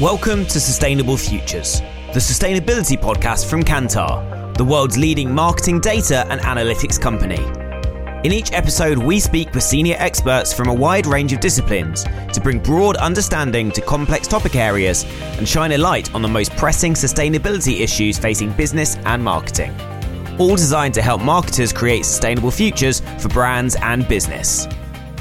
Welcome to Sustainable Futures, the sustainability podcast from Kantar, the world's leading marketing data and analytics company. In each episode, we speak with senior experts from a wide range of disciplines to bring broad understanding to complex topic areas and shine a light on the most pressing sustainability issues facing business and marketing. All designed to help marketers create sustainable futures for brands and business.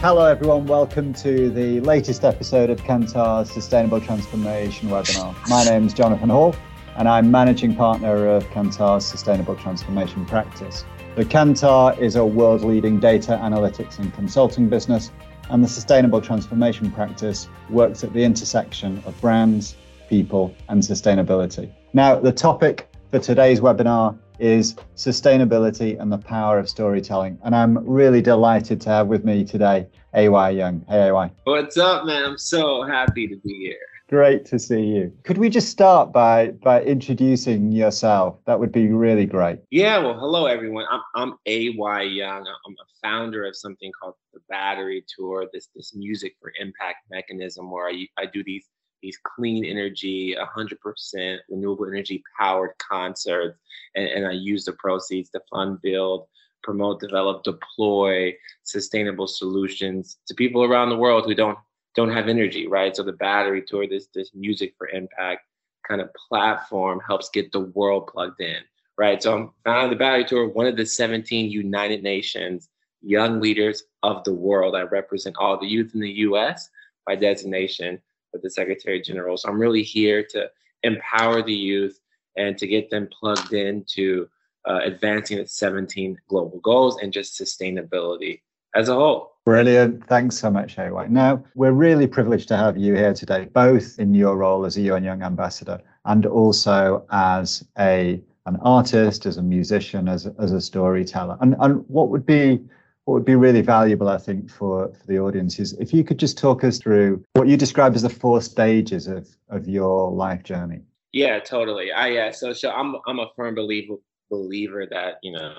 Hello, everyone. Welcome to the latest episode of Kantar's Sustainable Transformation webinar. My name is Jonathan Hall, and I'm managing partner of Kantar's Sustainable Transformation practice. The Kantar is a world leading data analytics and consulting business, and the Sustainable Transformation practice works at the intersection of brands, people, and sustainability. Now, the topic for today's webinar is sustainability and the power of storytelling. And I'm really delighted to have with me today AY Young. Hey, AY. What's up, man? I'm so happy to be here. Great to see you. Could we just start by by introducing yourself? That would be really great. Yeah, well, hello everyone. I'm I'm AY Young. I'm a founder of something called the Battery Tour, this this music for impact mechanism where I I do these these clean energy, 100% renewable energy powered concerts. And, and I use the proceeds to fund, build, promote, develop, deploy sustainable solutions to people around the world who don't don't have energy, right? So the battery tour, this this music for impact kind of platform helps get the world plugged in, right? So I'm founding the battery tour, one of the 17 United Nations young leaders of the world. I represent all the youth in the US by designation with the Secretary General. So I'm really here to empower the youth and to get them plugged into uh, advancing the 17 global goals and just sustainability as a whole. Brilliant. Thanks so much, AY. Now, we're really privileged to have you here today, both in your role as a UN Young ambassador and also as a an artist, as a musician, as, as a storyteller. And, and what would be what would be really valuable, I think, for, for the audience is if you could just talk us through what you describe as the four stages of, of your life journey. Yeah, totally. I yeah. So so I'm I'm a firm believer believer that you know,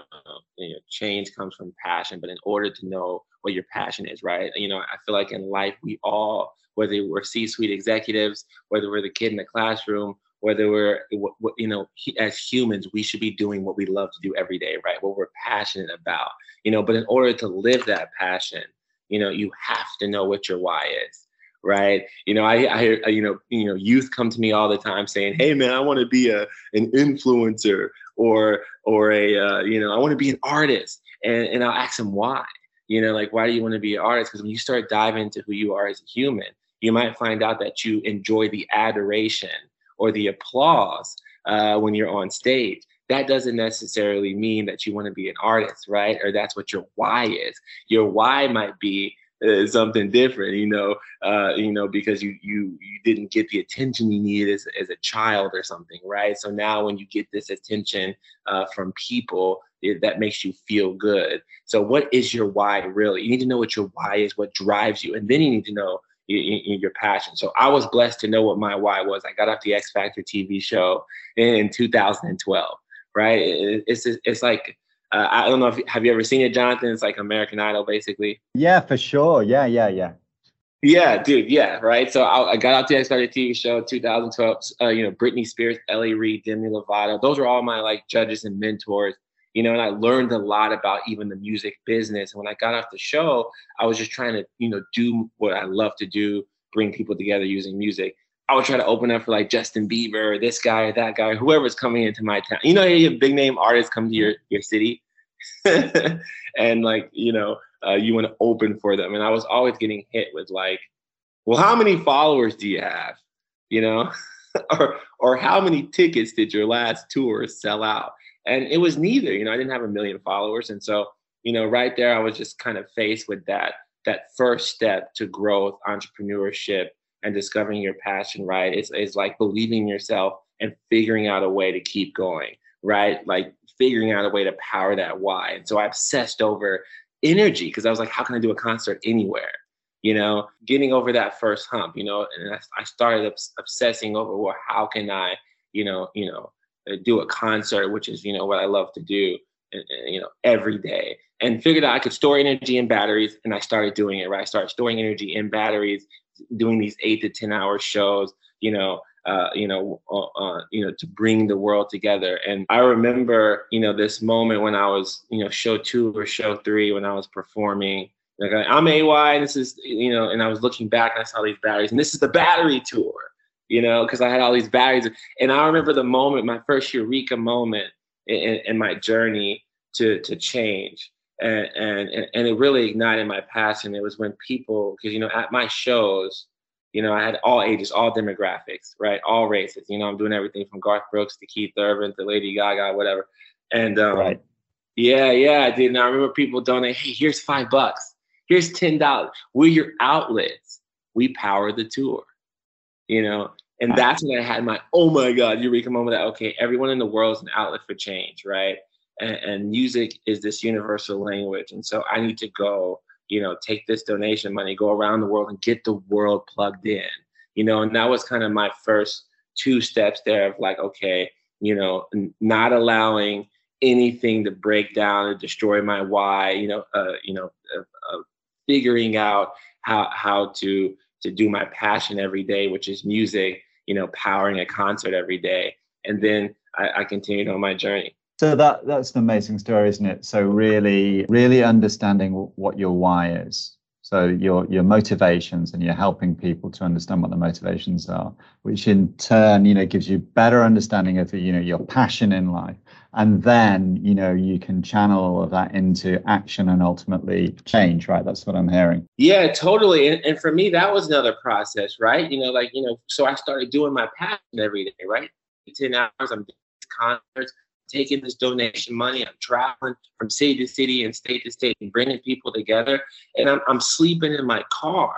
you know change comes from passion, but in order to know what your passion is, right? You know, I feel like in life we all, whether we're C-suite executives, whether we're the kid in the classroom, whether we're you know as humans we should be doing what we love to do every day right? What we're passionate about you know but in order to live that passion you know you have to know what your why is right? You know i i you know you know youth come to me all the time saying hey man i want to be a an influencer or or a uh, you know i want to be an artist. And and i'll ask them why. You know like why do you want to be an artist? Because when you start diving into who you are as a human you might find out that you enjoy the adoration or the applause uh, when you're on stage that doesn't necessarily mean that you want to be an artist right? Or that's what your why is. Your why might be uh, something different you know uh, you know because you you you didn't get the attention you needed as, as a child or something right? So now when you get this attention uh, from people it, that makes you feel good. So what is your why really? You need to know what your why is what drives you and then you need to know in, your passion. So I was blessed to know what my why was. I got off the X Factor TV show in 2012. Right? It's it's like uh, I don't know if have you ever seen it, Jonathan? It's like American Idol, basically. Yeah, for sure. Yeah, yeah, yeah. Yeah, dude. Yeah, right. So I, I got out the X Factor TV show 2012. Uh, you know, Britney Spears, L.A. Reid, Demi Lovato. Those are all my like judges and mentors you know, and I learned a lot about even the music business. And when I got off the show, I was just trying to, you know, do what I love to do, bring people together using music. I would try to open up for like Justin Bieber, this guy, or that guy, whoever's coming into my town. You know, you big name artists come to your your city, and like you know, uh, you want to open for them. And I was always getting hit with like, well, how many followers do you have? You know, or or how many tickets did your last tour sell out? And it was neither you know i didn't have a million followers. And so you know right there i was just kind of faced with that that first step to growth entrepreneurship and discovering your passion right? It's, it's like believing in yourself and figuring out a way to keep going right? Like figuring out a way to power that why. And so i obsessed over energy because i was like how can i do a concert anywhere? You know getting over that first hump you know and i, I started obs- obsessing over well how can i you know you know do a concert, which is you know what I love to do, you know every day, and figured out I could store energy in batteries, and I started doing it. Right, I started storing energy in batteries, doing these eight to ten hour shows, you know, uh, you know, uh, uh, you know, to bring the world together. And I remember, you know, this moment when I was, you know, show two or show three when I was performing. Like I'm AY, and this is, you know, and I was looking back and I saw these batteries, and this is the battery tour, you know, because I had all these batteries. And I remember the moment, my first Eureka moment in, in my journey to to change. And, and and it really ignited my passion. It was when people, because you know, at my shows, you know, I had all ages, all demographics, right? All races. You know, I'm doing everything from Garth Brooks to Keith Urban to Lady Gaga, whatever. And um, right. yeah, yeah, I did. And I remember people donating, hey, here's five bucks. Here's ten dollars. We're your outlets. We power the tour. You know, and that's when I had my oh my god, eureka moment that okay, everyone in the world is an outlet for change, right? And, and music is this universal language, and so I need to go you know, take this donation money, go around the world and get the world plugged in, you know, and that was kind of my first two steps there of like, okay, you know, not allowing anything to break down or destroy my why, you know, uh, you know, uh, uh, figuring out how how to to do my passion every day, which is music, you know, powering a concert every day, and then I, I continued on my journey. So that that's an amazing story, isn't it? So really, really understanding what your why is. So your your motivations, and you're helping people to understand what the motivations are, which in turn, you know, gives you better understanding of you know your passion in life, and then you know you can channel all of that into action and ultimately change. Right? That's what I'm hearing. Yeah, totally. And, and for me, that was another process, right? You know, like you know, so I started doing my passion every day, right? Ten hours, I'm doing concerts taking this donation money. I'm traveling from city to city and state to state and bringing people together. And I'm, I'm sleeping in my car,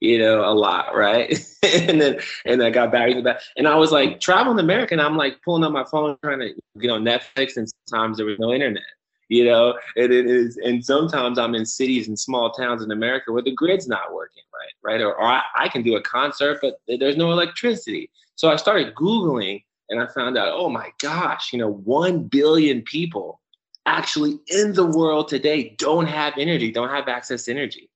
you know, a lot, right? and then and I got back back. And I was like traveling America and I'm like pulling up my phone trying to get on Netflix and sometimes there was no internet. You know, and it is, and sometimes I'm in cities and small towns in America where the grid's not working right, right? Or, or I, I can do a concert, but there's no electricity. So I started Googling and I found out, oh my gosh, you know, 1 billion people actually in the world today don't have energy, don't have access to energy.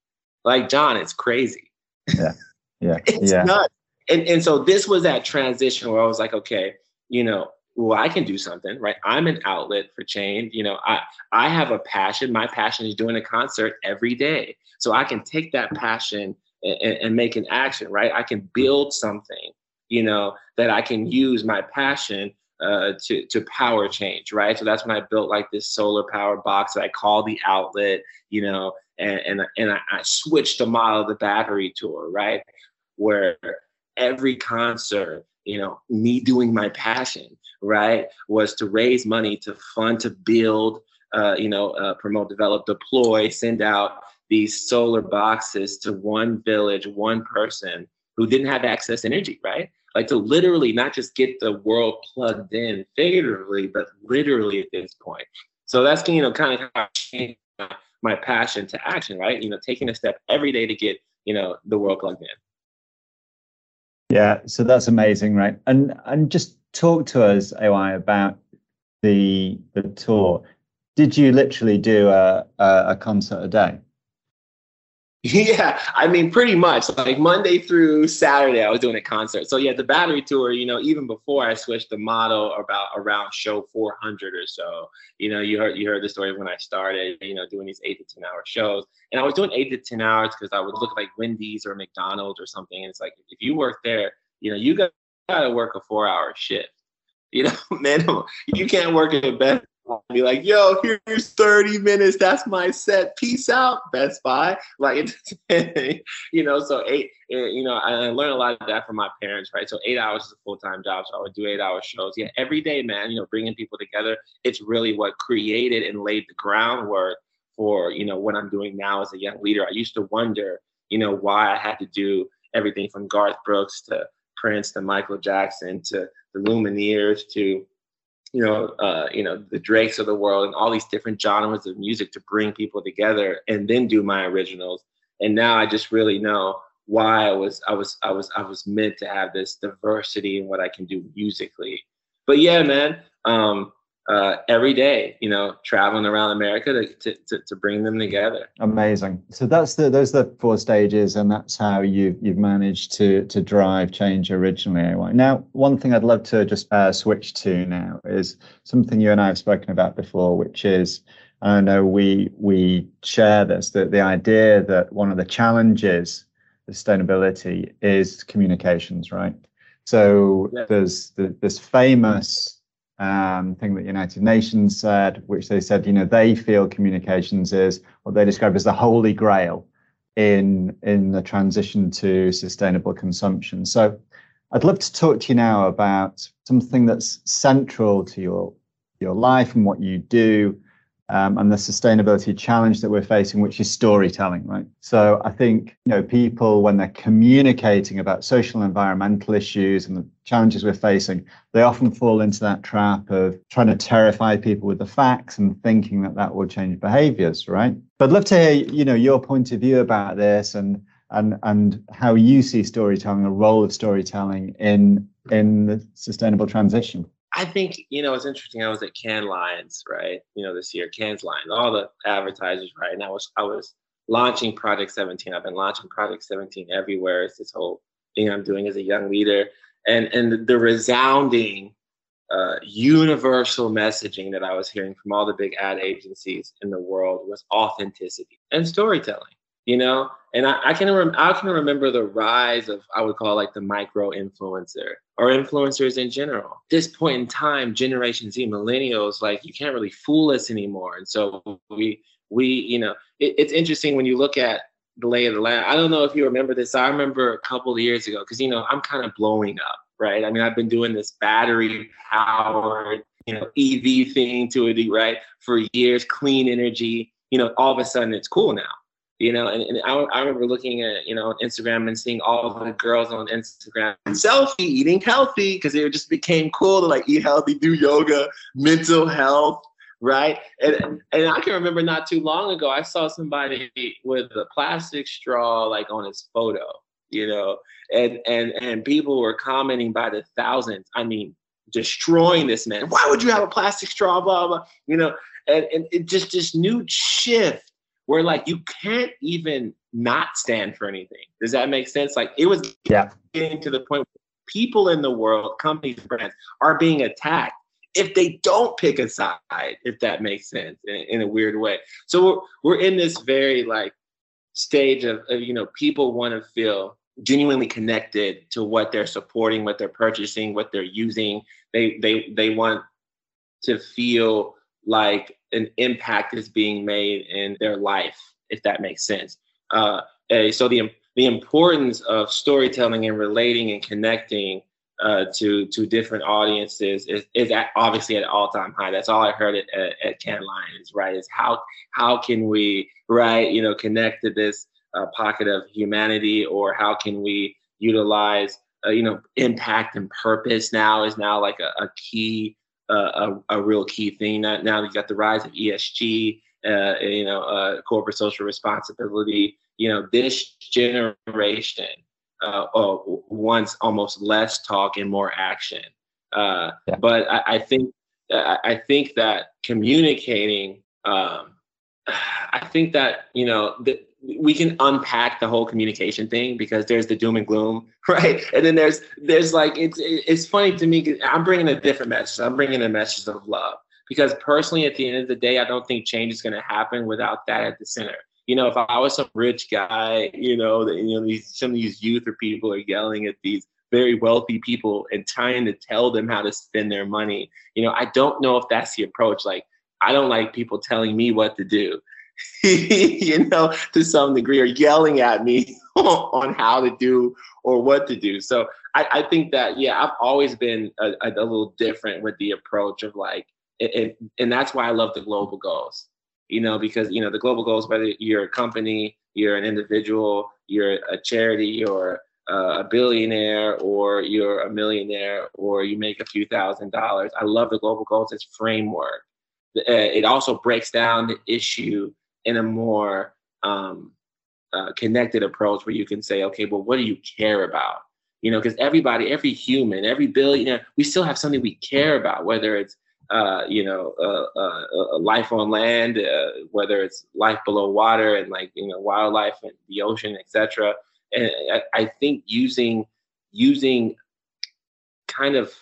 Like, John, it's crazy. Yeah. Yeah. it's yeah. nuts. And, and so this was that transition where I was like, okay, you know, well, I can do something, right? I'm an outlet for change. You know, I I have a passion. My passion is doing a concert every day. So I can take that passion and, and make an action, right? I can build something you know, that I can use my passion uh, to to power change, right? So that's when I built like this solar power box that I call the outlet, you know, and and and I, I switched the model of the battery tour, right, where every concert, you know, me doing my passion, right, was to raise money to fund to build, uh, you know, uh, promote, develop, deploy, send out these solar boxes to one village, one person who didn't have access to energy, right? Like to literally not just get the world plugged in figuratively, but literally at this point. So that's you know kind of how I changed my passion to action, right? You know, taking a step every day to get you know the world plugged in. Yeah, so that's amazing, right? And and just talk to us, AY, about the the tour. Did you literally do a a, a concert a day? Yeah, I mean, pretty much like Monday through Saturday, I was doing a concert. So yeah, the battery tour, you know, even before I switched the model about around show 400 or so, you know, you heard you heard the story when I started, you know, doing these eight to ten hour shows, and I was doing eight to ten hours because I would look like Wendy's or McDonald's or something, and it's like if you work there, you know, you got to work a four hour shift, you know, minimum. You can't work a best be like, yo, here's 30 minutes. That's my set. Peace out, Best Buy. Like, you know, so eight, eh, you know, I learned a lot of that from my parents, right? So eight hours is a full time job. So I would do eight hour shows. Yeah, every day, man, you know, bringing people together. It's really what created and laid the groundwork for, you know, what I'm doing now as a young leader. I used to wonder, you know, why I had to do everything from Garth Brooks to Prince to Michael Jackson to the Lumineers to you know, uh, you know, the Drakes of the world and all these different genres of music to bring people together and then do my originals. And now I just really know why I was I was I was I was meant to have this diversity in what I can do musically. But yeah, man, um, uh, every day, you know, traveling around America to, to, to, to, bring them together. Amazing. So that's the those are the four stages, and that's how you've you've managed to to drive change originally. Now, one thing I'd love to just uh, switch to now is something you and I have spoken about before, which is I know we we share this that the idea that one of the challenges sustainability is communications, right? So yeah. there's the, this famous um, thing that the United Nations said, which they said, you know, they feel communications is what they describe as the holy grail in in the transition to sustainable consumption. So I'd love to talk to you now about something that's central to your your life and what you do um, and the sustainability challenge that we're facing, which is storytelling, right? So I think you know people when they're communicating about social and environmental issues and the challenges we're facing, they often fall into that trap of trying to terrify people with the facts and thinking that that will change behaviors, right? But I'd love to hear you know your point of view about this and and and how you see storytelling, the role of storytelling in in the sustainable transition. I think you know it's interesting. I was at Cannes Lions, right? You know, this year Cannes Lions, all the advertisers, right? And I was I was launching Project 17. I've been launching Project 17 everywhere. It's this whole thing I'm doing as a young leader, and and the resounding, uh, universal messaging that I was hearing from all the big ad agencies in the world was authenticity and storytelling you know? And i, I can rem- i can remember the rise of i would call like the micro influencer or influencers in general. This point in time generation z millennials like you can't really fool us anymore. And so we we you know it, it's interesting when you look at the lay of the land. I don't know if you remember this. I remember a couple of years ago because you know i'm kind of blowing up right? I mean i've been doing this battery powered you know ev thing to it right for years clean energy. You know all of a sudden it's cool now you know, and, and I, I, remember looking at, you know, Instagram and seeing all the girls on Instagram selfie eating healthy because it just became cool to like eat healthy, do yoga, mental health, right? And and I can remember not too long ago, I saw somebody with a plastic straw like on his photo, you know, and and and people were commenting by the thousands. I mean, destroying this man. Why would you have a plastic straw? Blah blah. You know, and and it just this new shift where like you can't even not stand for anything. Does that make sense? Like it was yeah. getting to the point where people in the world, companies, brands are being attacked if they don't pick a side, if that makes sense in, in a weird way. So we're, we're in this very like stage of, of you know, people want to feel genuinely connected to what they're supporting, what they're purchasing, what they're using. They they they want to feel like an impact is being made in their life, if that makes sense. Uh, so the the importance of storytelling and relating and connecting uh, to to different audiences is, is at, obviously at all time high. That's all I heard at, at, at Cannes Lions, right? Is how how can we right you know connect to this uh, pocket of humanity, or how can we utilize uh, you know impact and purpose now is now like a, a key a, a, real key thing. Now, now you got the rise of ESG, uh, you know, uh, corporate social responsibility. You know, this generation uh, wants almost less talk and more action. Uh, yeah. But I, I think I think that communicating. Um, I think that you know the, we can unpack the whole communication thing because there's the doom and gloom, right? And then there's there's like it's it's funny to me. I'm bringing a different message. I'm bringing a message of love because personally, at the end of the day, I don't think change is going to happen without that at the center. You know, if I was some rich guy, you know, that you know these some of these youth or people are yelling at these very wealthy people and trying to tell them how to spend their money. You know, I don't know if that's the approach. Like, I don't like people telling me what to do. you know, to some degree, or yelling at me on how to do or what to do. So I, I think that, yeah, I've always been a, a, little different with the approach of like, it, and that's why I love the global goals, you know, because, you know, the global goals, whether you're a company, you're an individual, you're a charity, you're a billionaire or you're a millionaire or you make a few thousand dollars. I love the global goals as framework. Uh, it also breaks down the issue in a more um, uh, connected approach where you can say, okay, well, what do you care about? You know, because everybody, every human, every billionaire, we still have something we care about, whether it's uh, you know, uh, uh, life on land, uh, whether it's life below water and like you know wildlife and the ocean, etc. And I, I think using using kind of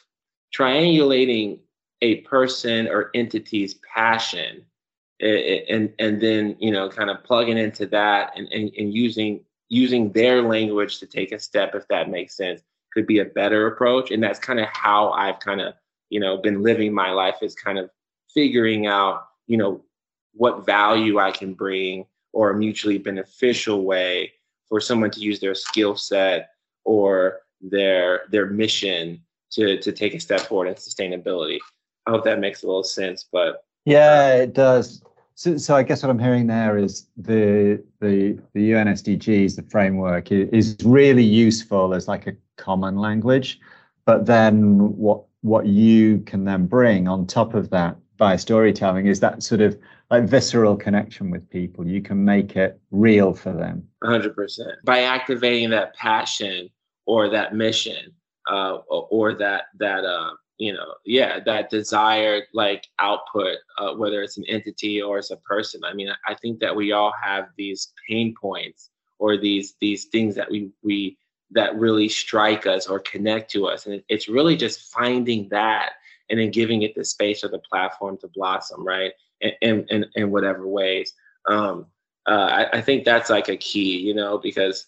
triangulating a person or entity's passion and and then you know kind of plugging into that and, and, and using using their language to take a step if that makes sense could be a better approach. And that's kind of how i've kind of you know been living my life is kind of figuring out you know what value i can bring or a mutually beneficial way for someone to use their skill set or their their mission to to take a step forward in sustainability. I hope that makes a little sense but yeah it does so, so I guess what I'm hearing there is the the the UN SDGs, the framework, is really useful as like a common language, but then what what you can then bring on top of that by storytelling is that sort of like visceral connection with people. You can make it real for them. 100% by activating that passion or that mission uh, or, or that that uh, you know yeah that desired like output uh, whether it's an entity or it's a person. I mean i think that we all have these pain points or these these things that we we that really strike us or connect to us. And it's really just finding that and then giving it the space or the platform to blossom right in in, in whatever ways. Um uh, I, I think that's like a key you know because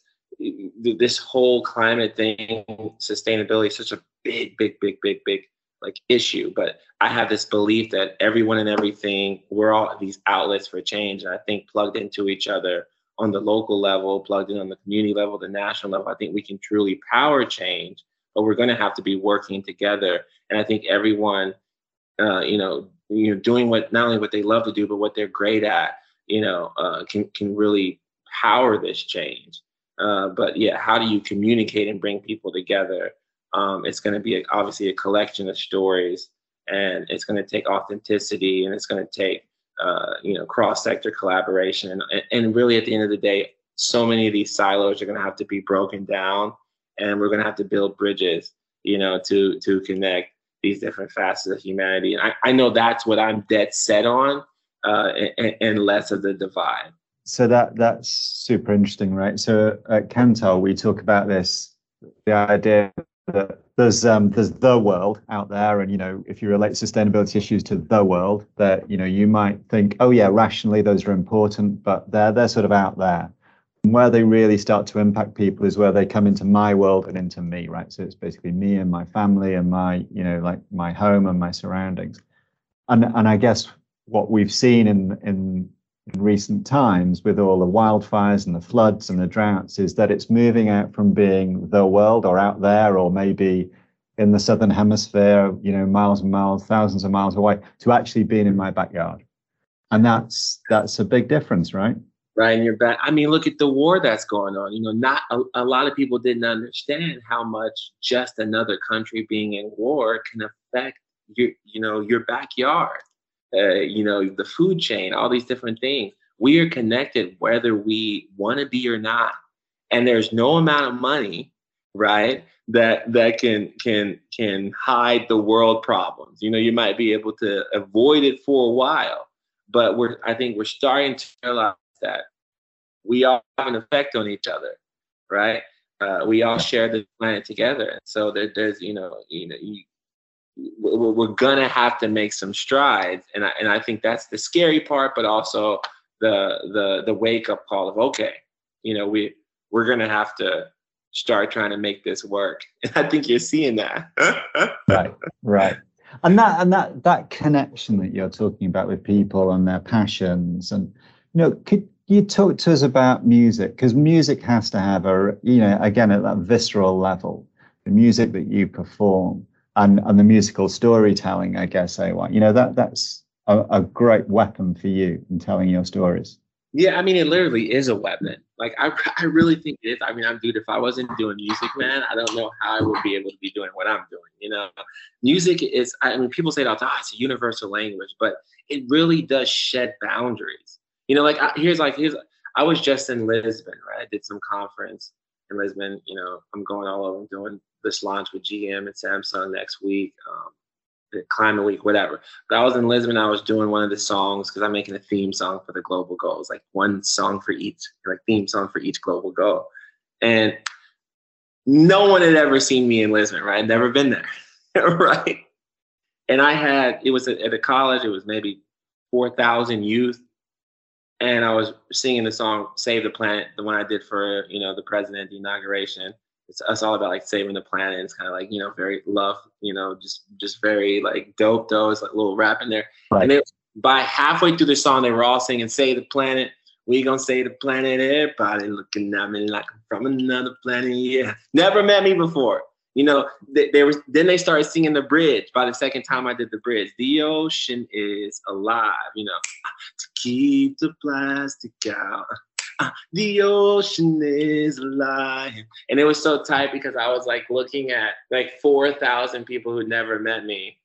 this whole climate thing sustainability is such a big big big big big like issue. But i have this belief that everyone and everything we're all these outlets for change. And i think plugged into each other on the local level plugged in on the community level the national level i think we can truly power change. But we're going to have to be working together. And i think everyone uh, you know you know doing what not only what they love to do but what they're great at you know uh, can can really power this change. Uh, but yeah how do you communicate and bring people together um, it's going to be a, obviously a collection of stories, and it's going to take authenticity, and it's going to take uh, you know cross-sector collaboration, and, and really at the end of the day, so many of these silos are going to have to be broken down, and we're going to have to build bridges, you know, to to connect these different facets of humanity. And I, I know that's what I'm dead set on, uh, and, and less of the divide. So that that's super interesting, right? So at Kantar, we talk about this, the idea that there's um, there's the world out there, and you know, if you relate sustainability issues to the world, that you know, you might think, oh yeah, rationally those are important, but they're they're sort of out there. And where they really start to impact people is where they come into my world and into me, right? So it's basically me and my family and my, you know, like my home and my surroundings. And and I guess what we've seen in in in recent times with all the wildfires and the floods and the droughts is that it's moving out from being the world or out there or maybe in the southern hemisphere you know miles and miles thousands of miles away to actually being in my backyard. And that's that's a big difference right? Right in your back i mean look at the war that's going on you know not a, a lot of people didn't understand how much just another country being in war can affect your you know your backyard uh, you know, the food chain, all these different things. We are connected whether we want to be or not. And there's no amount of money, right, that that can can can hide the world problems. You know, you might be able to avoid it for a while, but we're I think we're starting to realize that we all have an effect on each other, right? Uh, we all share the planet together. And So there, there's, you know, you know, you, we're gonna have to make some strides, and I, and I think that's the scary part, but also the the the wake up call of okay, you know we we're gonna have to start trying to make this work, and I think you're seeing that. right, right, and that and that that connection that you're talking about with people and their passions, and you know, could you talk to us about music? Because music has to have a you know again at that visceral level, the music that you perform and and the musical storytelling, I guess, AY. You know that that's a, a great weapon for you in telling your stories. Yeah, I mean, it literally is a weapon. Like, I, I really think it is. I mean, I'm dude. If I wasn't doing music, man, I don't know how I would be able to be doing what I'm doing. You know, music is. I mean, people say it all. Oh, it's a universal language, but it really does shed boundaries. You know, like I, here's like here's. I was just in Lisbon, right? I did some conference in Lisbon. You know, I'm going all over doing this launch with GM and Samsung next week. Um, climate week, whatever. But I was in Lisbon. I was doing one of the songs because I'm making a theme song for the global goals, like one song for each, like theme song for each global goal. And no one had ever seen me in Lisbon, right? I'd never been there, right? And I had it was at a college. It was maybe four thousand youth, and I was singing the song "Save the Planet," the one I did for you know the president, the inauguration it's, it's all about like saving the planet. It's kind of like you know very love, you know, just just very like dope though. It's like a little rap in there. Right. And they, by halfway through the song, they were all singing "Save the Planet." We gonna save the planet. Everybody looking at me like I'm from another planet. Yeah, never met me before. You know, they was then they started singing the bridge. By the second time I did the bridge, the ocean is alive. You know, to keep the plastic out the ocean is alive. And it was so tight because I was like looking at like 4,000 people who'd never met me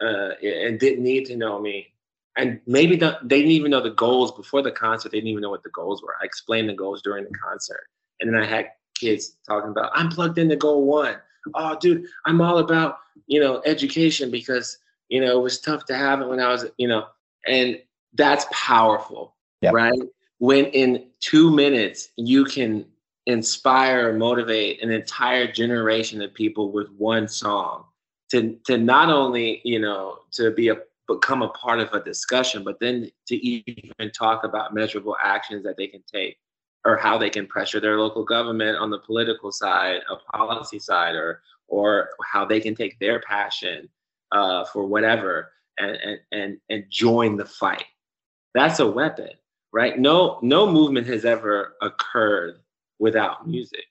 uh, and didn't need to know me. And maybe the, they didn't even know the goals before the concert. They didn't even know what the goals were. I explained the goals during the concert. And then I had kids talking about, I'm plugged into goal one. Oh, dude, I'm all about, you know, education because, you know, it was tough to have it when I was, you know, and that's powerful, yep. right? when in two minutes you can inspire or motivate an entire generation of people with one song to to not only you know to be a become a part of a discussion but then to even talk about measurable actions that they can take or how they can pressure their local government on the political side a policy side or or how they can take their passion uh, for whatever and, and and and join the fight that's a weapon right? No, no movement has ever occurred without music,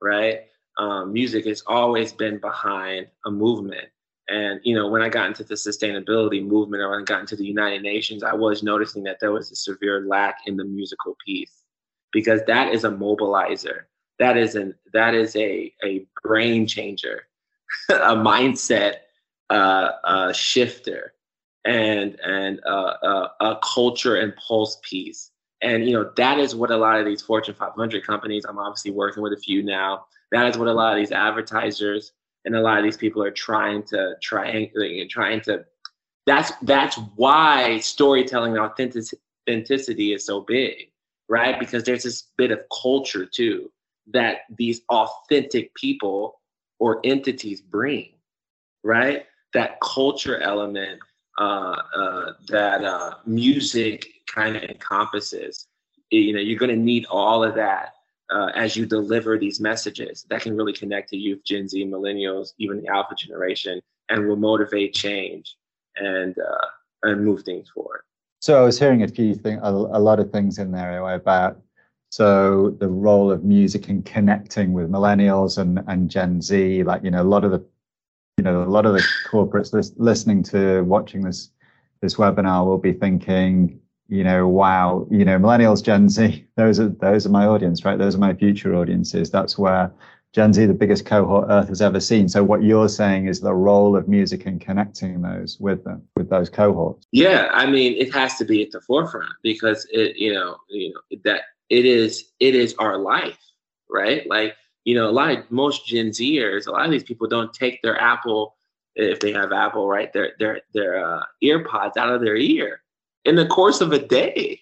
right? Um, music has always been behind a movement. And you know, when I got into the sustainability movement, or when I got into the United Nations, I was noticing that there was a severe lack in the musical piece, because that is a mobilizer. That is an that is a a brain changer, a mindset uh, shifter and and uh, uh, a culture and pulse piece. And you know that is what a lot of these Fortune 500 companies. I'm obviously working with a few now. That is what a lot of these advertisers and a lot of these people are trying to try trying to. That's that's why storytelling and authenticity is so big, right? Because there's this bit of culture too that these authentic people or entities bring, right? That culture element uh, uh, that uh, music kind of encompasses. You know, you're going to need all of that uh, as you deliver these messages that can really connect to youth, Gen Z, millennials, even the Alpha generation, and will motivate change and uh, and move things forward. So I was hearing a few things, a, a lot of things in there about so the role of music in connecting with millennials and and Gen Z, like you know, a lot of the you know, a lot of the corporates lis- listening to watching this this webinar will be thinking, you know, wow, you know, millennials, Gen Z, those are those are my audience, right? Those are my future audiences. That's where Gen Z, the biggest cohort Earth has ever seen. So what you're saying is the role of music in connecting those with them, with those cohorts. Yeah, I mean, it has to be at the forefront because it, you know, you know that it is it is our life, right? Like you know, a lot of most Gen Zers, a lot of these people don't take their Apple, if they have Apple, right, their their their uh, earpods out of their ear in the course of a day.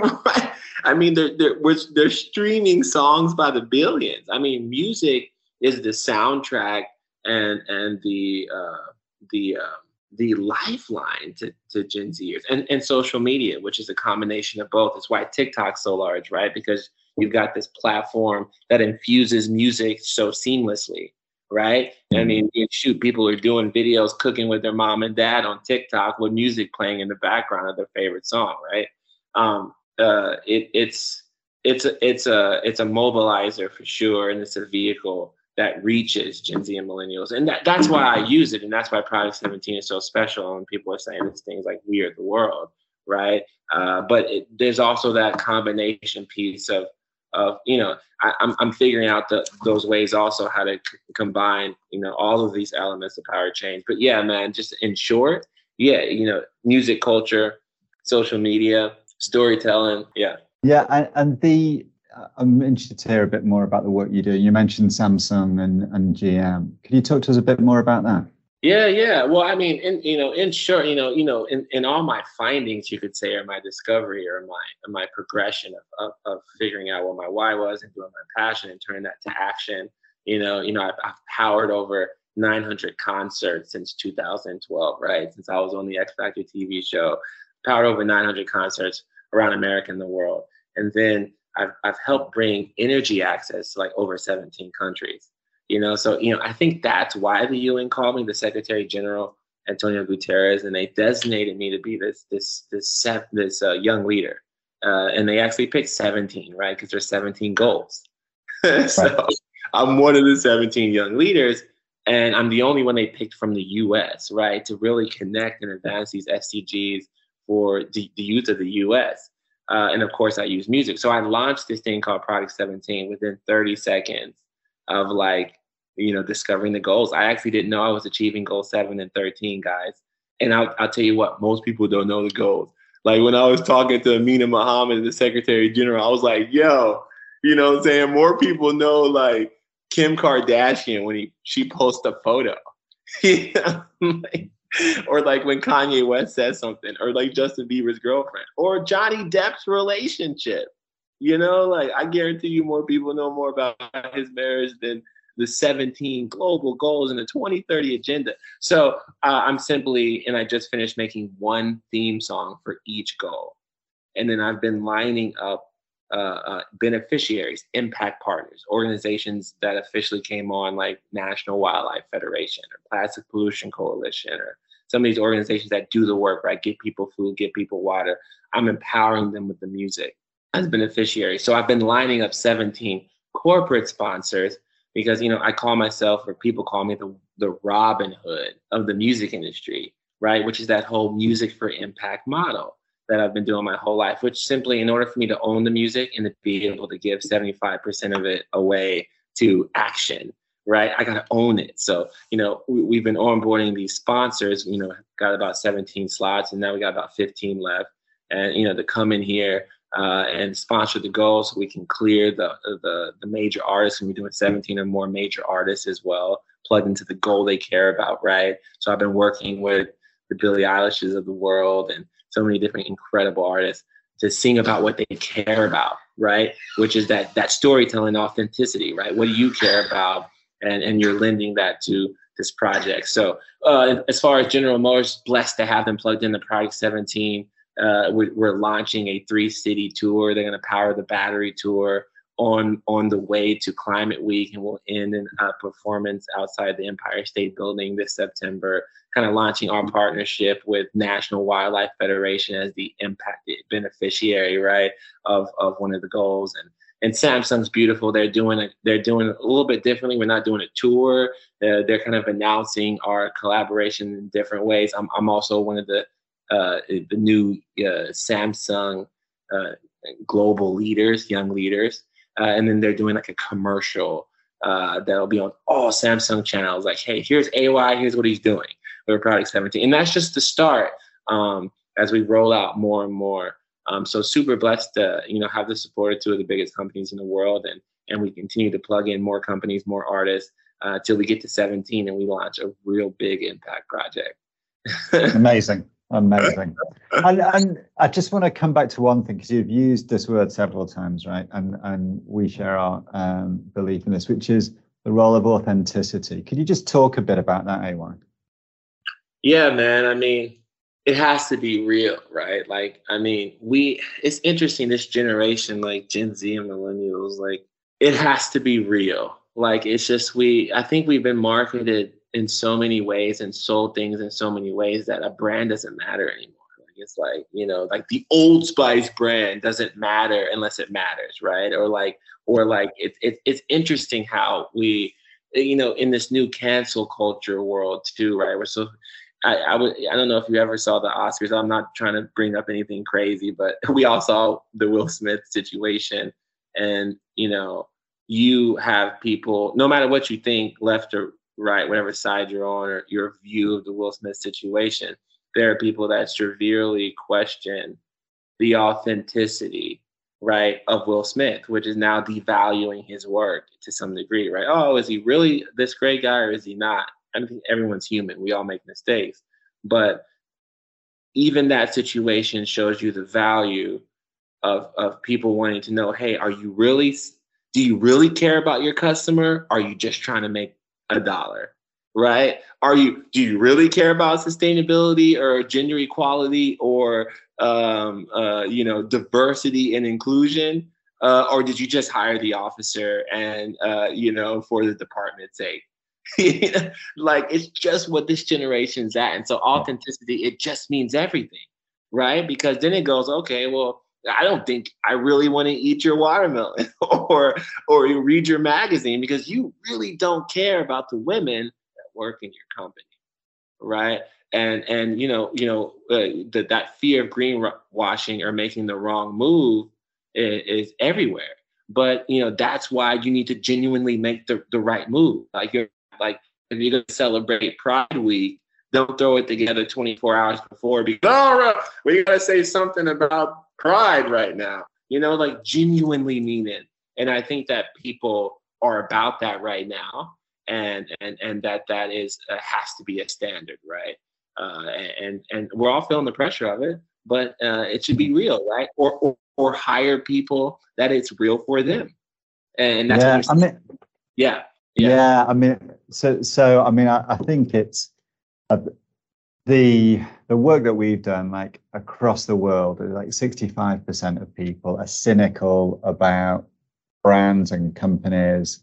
Right? I mean, they're they're they're streaming songs by the billions. I mean, music is the soundtrack and and the uh, the uh, the lifeline to, to Gen Zers and, and social media, which is a combination of both. It's why TikTok's so large, right? Because you've got this platform that infuses music so seamlessly, right? I mm-hmm. mean, shoot, people are doing videos cooking with their mom and dad on TikTok with music playing in the background of their favorite song, right? Um, uh, it, it's it's a it's a it's a mobilizer for sure, and it's a vehicle that reaches Gen Z and millennials, and that, that's why I use it, and that's why Project 17 is so special. And people are saying it's things like "We Are the World," right? Uh, but it, there's also that combination piece of of you know I, am I'm, I'm figuring out the, those ways also how to c- combine you know all of these elements of power change but yeah man just in short yeah you know music culture social media storytelling yeah yeah and, and the i'm interested to hear a bit more about the work you do you mentioned samsung and, and gm could you talk to us a bit more about that Yeah, yeah. Well, I mean, in you know, in short, you know, you know, in, in all my findings, you could say, or my discovery, or my my progression of, of, of figuring out what my why was and doing my passion and turning that to action. You know, you know, I've, I've powered over 900 concerts since 2012, right? Since I was on the X Factor TV show, powered over 900 concerts around America and the world, and then I've I've helped bring energy access to like over 17 countries you know, so you know, I think that's why the UN called me the Secretary General Antonio Guterres, and they designated me to be this this this this uh, young leader. Uh, and they actually picked 17, right? Because there's 17 goals. so right. I'm one of the 17 young leaders, and I'm the only one they picked from the U.S. right to really connect and advance these SDGs for the, the youth of the U.S. Uh, and of course, I use music. So I launched this thing called Project 17 within 30 seconds of like you know, discovering the goals. I actually didn't know I was achieving goal seven and 13, guys. And I'll, I'll tell you what, most people don't know the goals. Like when I was talking to Amina Mohammed, the Secretary General, I was like, yo, you know what I'm saying? More people know like Kim Kardashian when he she posts a photo. like, or like when Kanye West says something, or like Justin Bieber's girlfriend, or Johnny Depp's relationship. You know, like I guarantee you more people know more about his marriage than the 17 global goals and the 2030 agenda. So uh, I'm simply, and I just finished making one theme song for each goal. And then I've been lining up uh, uh, beneficiaries, impact partners, organizations that officially came on, like National Wildlife Federation or Plastic Pollution Coalition, or some of these organizations that do the work, right? Get people food, get people water. I'm empowering them with the music as beneficiaries. So I've been lining up 17 corporate sponsors because you know I call myself or people call me the the Robin Hood of the music industry, right? Which is that whole music for impact model that I've been doing my whole life. Which simply, in order for me to own the music and to be able to give seventy five percent of it away to action, right? I got to own it. So you know we, have been onboarding these sponsors. You know, got about seventeen slots, and now we got about fifteen left. And you know to come in here uh, and sponsor the goal so we can clear the, the, the major artists and we're doing 17 or more major artists as well plugged into the goal they care about right so i've been working with the billie eilishes of the world and so many different incredible artists to sing about what they care about right which is that that storytelling authenticity right what do you care about and and you're lending that to this project so uh, as far as general motors blessed to have them plugged in the project 17 uh, we're launching a three city tour. They're going to power the battery tour on on the way to Climate Week, and we'll end in a performance outside the Empire State Building this September. Kind of launching our partnership with National Wildlife Federation as the impacted beneficiary, right, of of one of the goals. And and Samsung's beautiful. They're doing it. They're doing a little bit differently. We're not doing a tour. Uh, they're kind of announcing our collaboration in different ways. I'm I'm also one of the uh, the new uh, Samsung uh, global leaders, young leaders, uh, and then they're doing like a commercial uh, that'll be on all Samsung channels. Like, hey, here's AY, here's what he's doing with Project 17, and that's just the start. Um, as we roll out more and more. Um, so super blessed to you know have the support of two of the biggest companies in the world, and and we continue to plug in more companies, more artists, uh, till we get to 17 and we launch a real big impact project. Amazing. Amazing. and, and I just want to come back to one thing because you've used this word several times, right? And and we share our um, belief in this, which is the role of authenticity. Could you just talk a bit about that, AY? Yeah, man. I mean, it has to be real, right? Like, I mean, we. It's interesting. This generation, like Gen Z and millennials, like it has to be real. Like, it's just we. I think we've been marketed in so many ways and sold things in so many ways that a brand doesn't matter anymore. Like it's like, you know, like the Old Spice brand doesn't matter unless it matters, right? Or like, or like it, it's interesting how we, you know, in this new cancel culture world too, right? We're so I, I would I don't know if you ever saw the Oscars. I'm not trying to bring up anything crazy, but we all saw the Will Smith situation, and you know, you have people, no matter what you think, left or right, whatever side you're on, or your view of the Will Smith situation, there are people that severely question the authenticity, right, of Will Smith, which is now devaluing his work to some degree, right? Oh, is he really this great guy or is he not? I think everyone's human. We all make mistakes, but even that situation shows you the value of of people wanting to know, hey, are you really do you really care about your customer? Are you just trying to make a dollar? Right? Are you do you really care about sustainability or gender equality or um, uh, you know diversity and inclusion? Uh, or did you just hire the officer and uh, you know for the department's sake? like it's just what this generation's at, and so authenticity it just means everything, right? Because then it goes, okay, well, I don't think I really want to eat your watermelon or or read your magazine because you really don't care about the women that work in your company, right? And and you know you know uh, that that fear of greenwashing or making the wrong move is, is everywhere. But you know that's why you need to genuinely make the, the right move. Like you're like if you're gonna celebrate Pride Week, don't throw it together 24 hours before because oh, we gotta say something about pride right now. You know, like genuinely mean it. And I think that people are about that right now, and and and that that is uh, has to be a standard, right? Uh, and and we're all feeling the pressure of it, but uh, it should be real, right? Or, or or hire people that it's real for them, and that's yeah. I mean, yeah, yeah, yeah. I mean, so so I mean, I, I think it's. A, the the work that we've done like across the world like 65% of people are cynical about brands and companies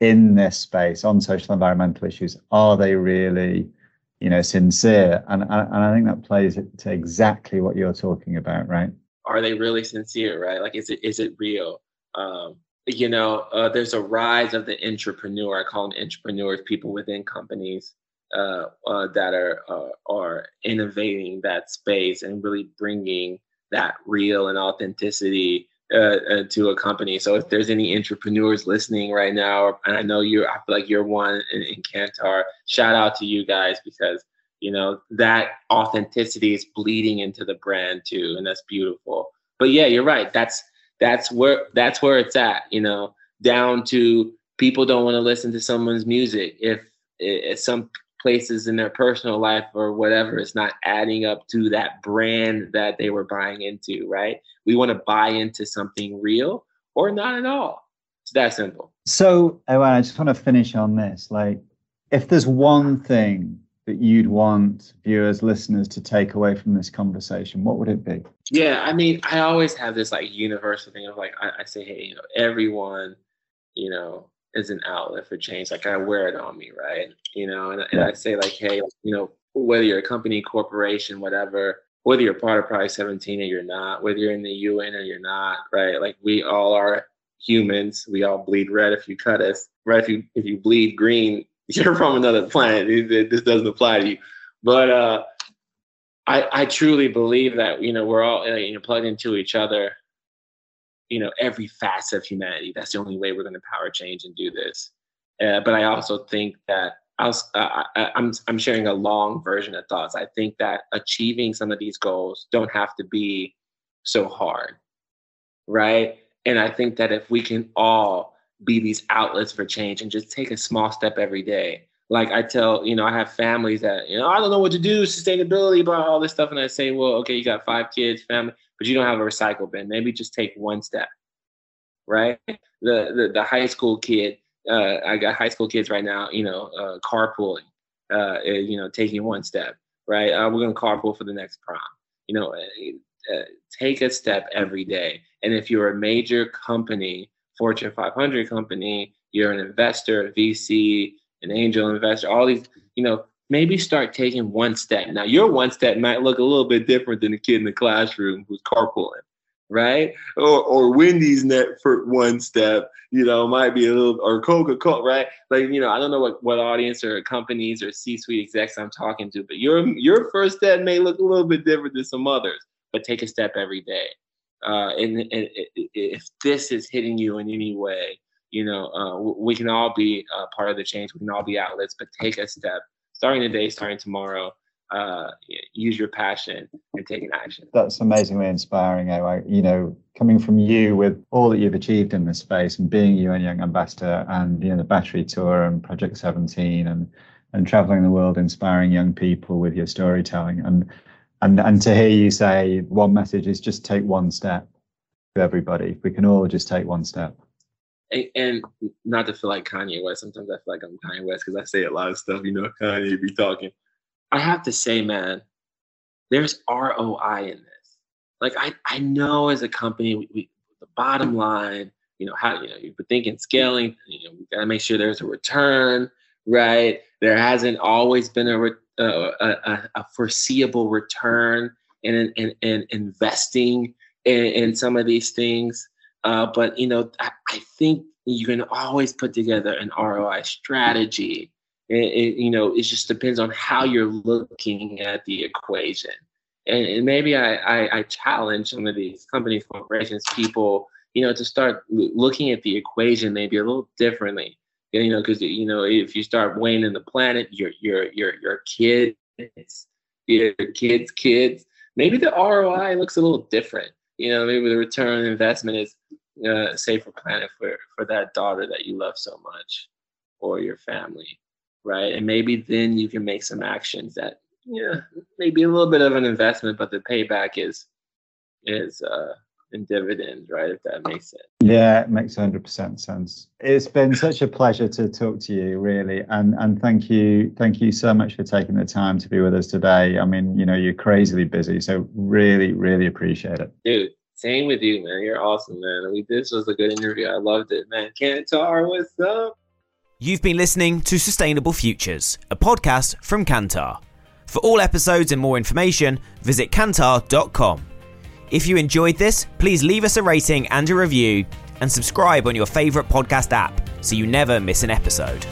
in this space on social environmental issues are they really you know sincere and and, and i think that plays to exactly what you're talking about right are they really sincere right like is it is it real um you know uh, there's a rise of the entrepreneur i call them intrapreneurs people within companies uh, uh, that are uh, are innovating that space and really bringing that real and authenticity uh, uh, to a company. So if there's any intrapreneurs listening right now, and I know you're, I feel like you're one in, in Kantar. Shout out to you guys because you know that authenticity is bleeding into the brand too, and that's beautiful. But yeah, you're right. That's that's where that's where it's at. You know, down to people don't want to listen to someone's music if, if some places in their personal life or whatever is not adding up to that brand that they were buying into, right? We want to buy into something real or not at all. It's that simple. So, I just want to finish on this. Like, if there's one thing that you'd want viewers, listeners to take away from this conversation, what would it be? Yeah, I mean, I always have this like universal thing of like, I, I say, hey, you know, everyone, you know, is an outlet for change. Like I wear it on me, right? You know, and, and I say like, hey, you know, whether you're a company, corporation, whatever, whether you're part of Project 17 or you're not, whether you're in the UN or you're not, right? Like we all are humans. We all bleed red if you cut us, right? If you if you bleed green, you're from another planet. This doesn't apply to you. But uh, I I truly believe that you know we're all you know plugged into each other you know every facet of humanity. That's the only way we're going to power change and do this. Uh, but I also think that I I'm I'm sharing a long version of thoughts. I think that achieving some of these goals don't have to be so hard, right? And I think that if we can all be these outlets for change and just take a small step every day. Like I tell, you know, I have families that, you know, I don't know what to do, sustainability, about all this stuff. And I say, well, okay, you got five kids, family but you don't have a recycle bin. Maybe just take one step, right? The the, the high school kid, uh, I got high school kids right now, you know, uh, carpooling, uh, eh, you know, taking one step, right? Uh, we're gonna carpool for the next prom. You know, uh, uh, take a step every day. And if you're a major company, Fortune 500 company, you're an investor, a VC, an angel investor, all these, you know, maybe start taking one step. Now, your one step might look a little bit different than the kid in the classroom who's carpooling, right? Or, or Wendy's net for one step, you know, might be a little, or Coca Cola, right? Like, you know, I don't know what, what audience or companies or C suite execs I'm talking to, but your, your first step may look a little bit different than some others, but take a step every day. Uh, and, and if this is hitting you in any way, you know, uh, we can all be uh, part of the change. We can all be outlets, but take a step starting today, starting tomorrow, uh, use your passion and take an action. That's amazingly inspiring. I, you know, coming from you with all that you've achieved in this space and being UN Young Ambassador and you know the Battery Tour and Project 17 and and traveling the world, inspiring young people with your storytelling. And and and to hear you say one message is just take one step to everybody. We can all just take one step. And, and not to feel like Kanye West. Sometimes I feel like I'm Kanye West because I say a lot of stuff. You know, Kanye be talking. I have to say, man, there's ROI in this. Like I, I know as a company, we, we the bottom line, you know, how you know you're thinking scaling. You know, we got to make sure there's a return, right? There hasn't always been a, a, a, a foreseeable return in, in, in investing in, in, some of these things. Uh, but you know, I, I, think you can always put together an ROI strategy. It, it, you know, it just depends on how you're looking at the equation. And, and maybe I, I, I challenge some of these companies, corporations, people, you know, to start looking at the equation maybe a little differently you know, because you know if you start weighing in the planet, your your your your kids, your kids' kids, maybe the ROI looks a little different. You know, maybe the return on investment is uh, safer planet for for that daughter that you love so much, or your family, right? And maybe then you can make some actions that yeah, maybe a little bit of an investment, but the payback is is uh, in dividends, right? If that makes sense. Yeah, it makes 100% sense. It's been such a pleasure to talk to you, really, and and thank you, thank you so much for taking the time to be with us today. I mean, you know, you're crazily busy, so really, really appreciate it, dude. Same with you, man. You're awesome, man. I mean, this was a good interview. I loved it, man. Kantar, what's up? You've been listening to Sustainable Futures, a podcast from Kantar. For all episodes and more information, visit kantar.com. If you enjoyed this, please leave us a rating and a review and subscribe on your favourite podcast app so you never miss an episode.